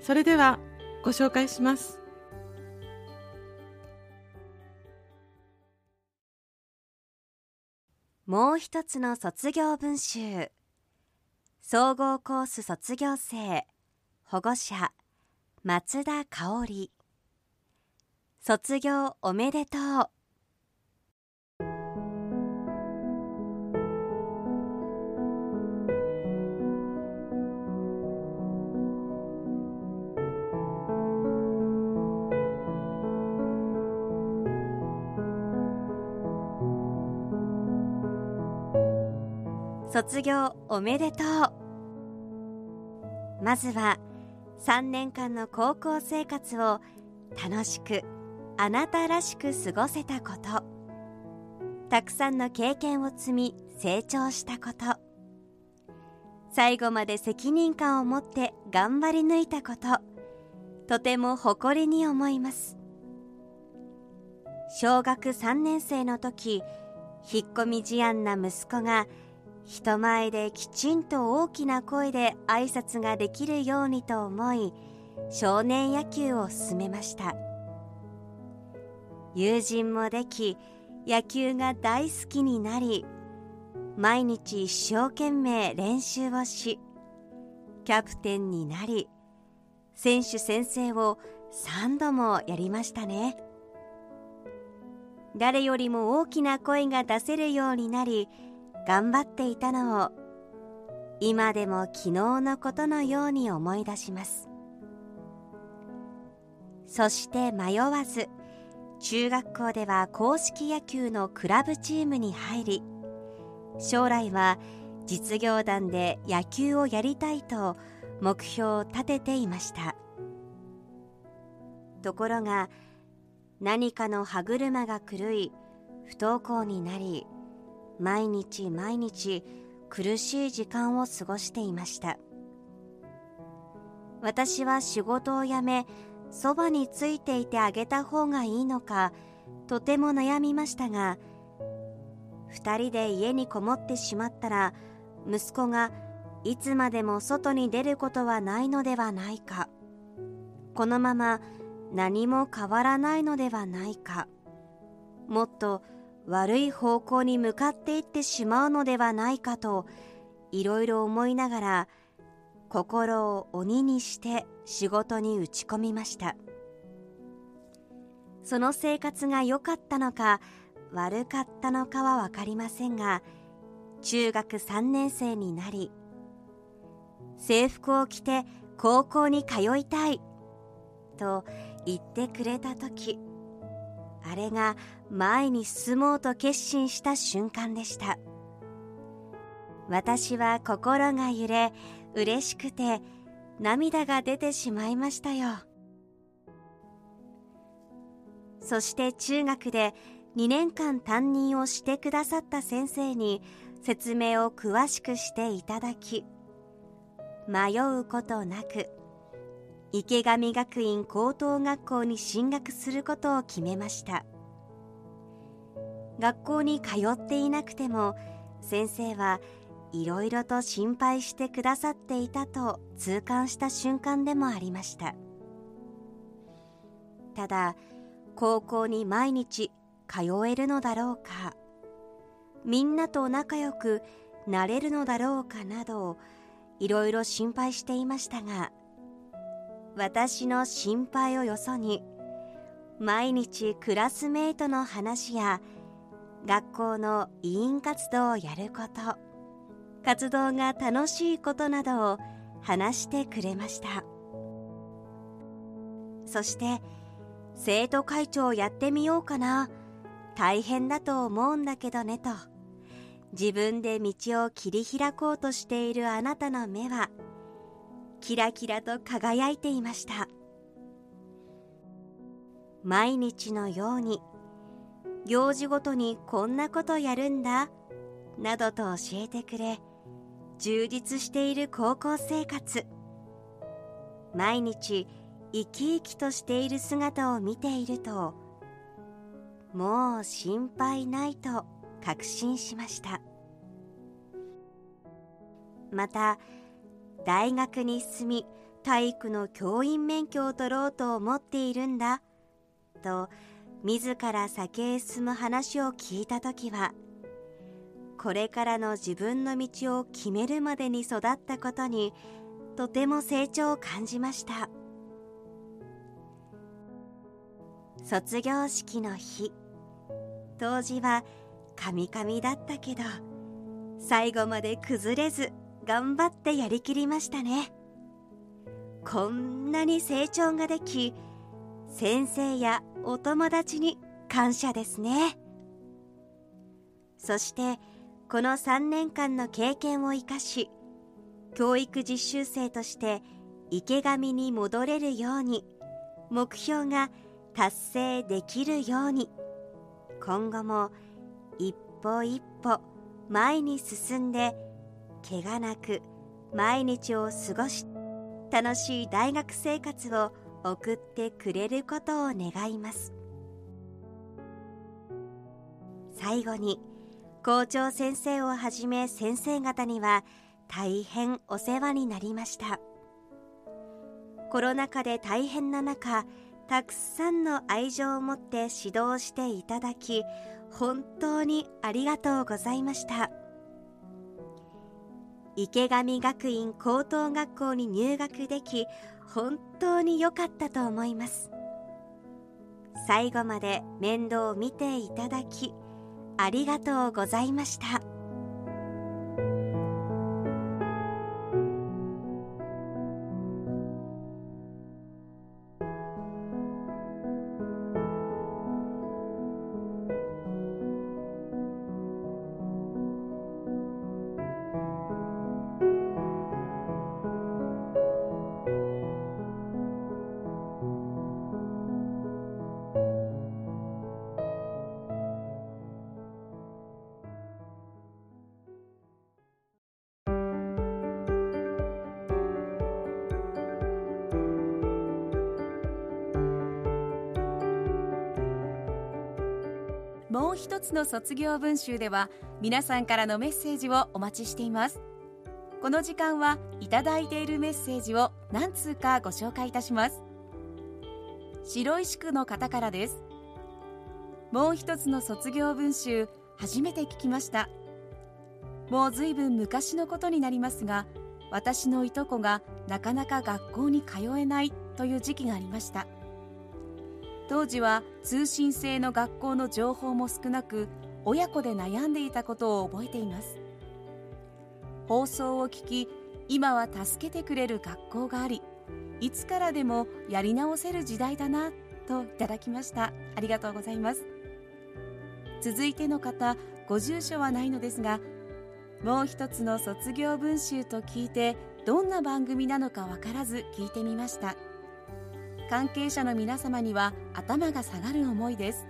それではご紹介します。もう一つの卒業文集。総合コース卒業生保護者松田香織。卒業おめでとう。卒業おめでとう。まずは3年間の高校生活を楽しくあなたらしく過ごせたこと。たくさんの経験を積み成長したこと。最後まで責任感を持って頑張り抜いたこと。とても誇りに思います。小学3年生の時引っ込み思案な息子が人前できちんと大きな声で挨拶ができるようにと思い少年野球を進めました。友人もでき野球が大好きになり毎日一生懸命練習をしキャプテンになり選手先生を3度もやりましたね。誰よりも大きな声が出せるようになり頑張っていたのを今でも昨日のことのように思い出します。そして迷わず中学校では硬式野球のクラブチームに入り将来は実業団で野球をやりたいと目標を立てていました。ところが何かの歯車が狂い不登校になり毎日毎日苦しい時間を過ごしていました。私は仕事を辞めそばについていてあげた方がいいのかとても悩みましたが2人で家にこもってしまったら息子がいつまでも外に出ることはないのではないか。このまま何も変わらないのではないか。もっと悪い方向に向かっていってしまうのではないかといろいろ思いながら心を鬼にして仕事に打ち込みました。その生活が良かったのか悪かったのかは分かりませんが中学3年生になり制服を着て高校に通いたいと言ってくれた時あれが前に進もうと決心した瞬間でした。私は心が揺れ嬉しくて涙が出てしまいましたよ。そして中学で2年間担任をしてくださった先生に説明を詳しくしていただき迷うことなく池上学院高等学校に進学することを決めました。学校に通っていなくても先生はいろいろと心配してくださっていたと痛感した瞬間でもありました。ただ高校に毎日通えるのだろうかみんなと仲良くなれるのだろうかなどいろいろ心配していましたが私の心配をよそに毎日クラスメートの話や学校の委員活動をやること活動が楽しいことなどを話してくれました。そして生徒会長をやってみようかな大変だと思うんだけどねと自分で道を切り開こうとしているあなたの目はキラキラと輝いていました。毎日のように行事ごとにこんなことやるんだなどと教えてくれ充実している高校生活。毎日生き生きとしている姿を見ているともう心配ないと確信しました。また大学に進み体育の教員免許を取ろうと思っているんだと自ら先へ進む話を聞いた時はこれからの自分の道を決めるまでに育ったことにとても成長を感じました。卒業式の日当時はカミカミだったけど最後まで崩れず頑張ってやりきりましたね。こんなに成長ができ先生やお友達に感謝ですね。そしてこの3年間の経験を生かし教育実習生として池上に戻れるように目標が達成できるように今後も一歩一歩前に進んで怪我なく毎日を過ごし楽しい大学生活を送ってくれることを願います。最後に校長先生をはじめ先生方には大変お世話になりました。コロナ禍で大変な中たくさんの愛情を持って指導していただき本当にありがとうございました。池上学院高等学校に入学でき本当に良かったと思います最後まで面倒を見ていただきありがとうございました。もう一つの卒業文集では皆さんからのメッセージをお待ちしています。この時間はいただいているメッセージを何通かご紹介いたします。白石区の方からです。もう一つの卒業文集初めて聞きました。もうずいぶん昔のことになりますが私のいとこがなかなか学校に通えないという時期がありました。当時は通信制の学校の情報も少なく親子で悩んでいたことを覚えています。放送を聞き今は助けてくれる学校がありいつからでもやり直せる時代だなといただきました。ありがとうございます。続いての方ご住所はないのですがもう一つの卒業文集と聞いてどんな番組なのかわからず聞いてみました。関係者の皆様には頭が下がる思いです。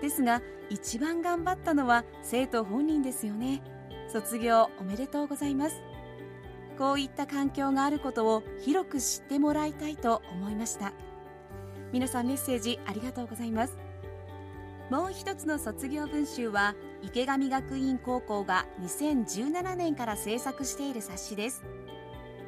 ですが一番頑張ったのは生徒本人ですよね。卒業おめでとうございます。こういった環境があることを広く知ってもらいたいと思いました。皆さんメッセージありがとうございます。もう一つの卒業文集は池上学院高校が2017年から制作している冊子です。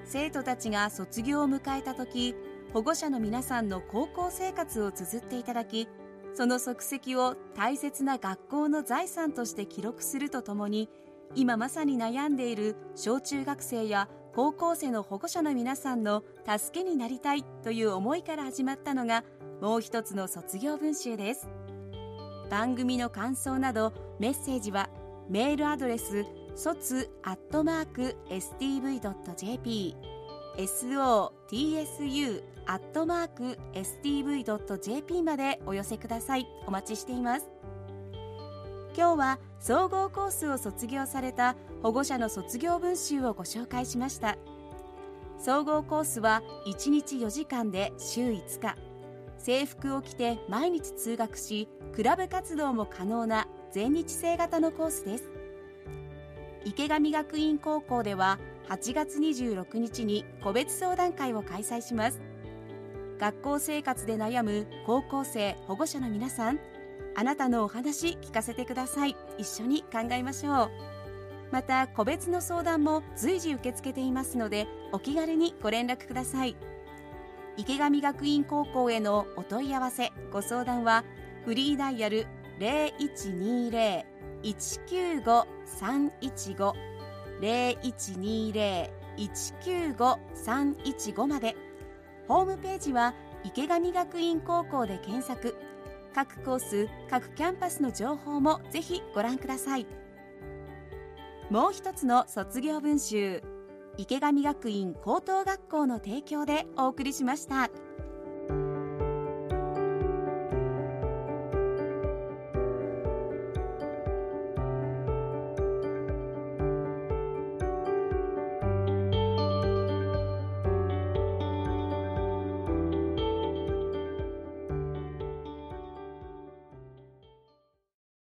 生徒たちが卒業を迎えた時保護者の皆さんの高校生活を綴っていただきその足跡を大切な学校の財産として記録するとともに今まさに悩んでいる小中学生や高校生の保護者の皆さんの助けになりたいという思いから始まったのがもう一つの卒業文集です。番組の感想などメッセージはメールアドレス卒アットマーク stv.jp sotsu アットマーク stv.jp までお寄せください。お待ちしています。今日は総合コースを卒業された保護者の卒業文集をご紹介しました。総合コースは1日4時間で週5日。制服を着て毎日通学しクラブ活動も可能な全日制型のコースです。池上学院高校では8月26日に個別相談会を開催します。学校生活で悩む高校生保護者の皆さんあなたのお話聞かせてください。一緒に考えましょう。また個別の相談も随時受け付けていますのでお気軽にご連絡ください。池上学院高校へのお問い合わせご相談はフリーダイヤル0120-195-315 0120-195-315まで。ホームページは池上学院高校で検索各コース各キャンパスの情報もぜひご覧くださいもう一つの卒業文集池上学院高等学校の提供でお送りしました。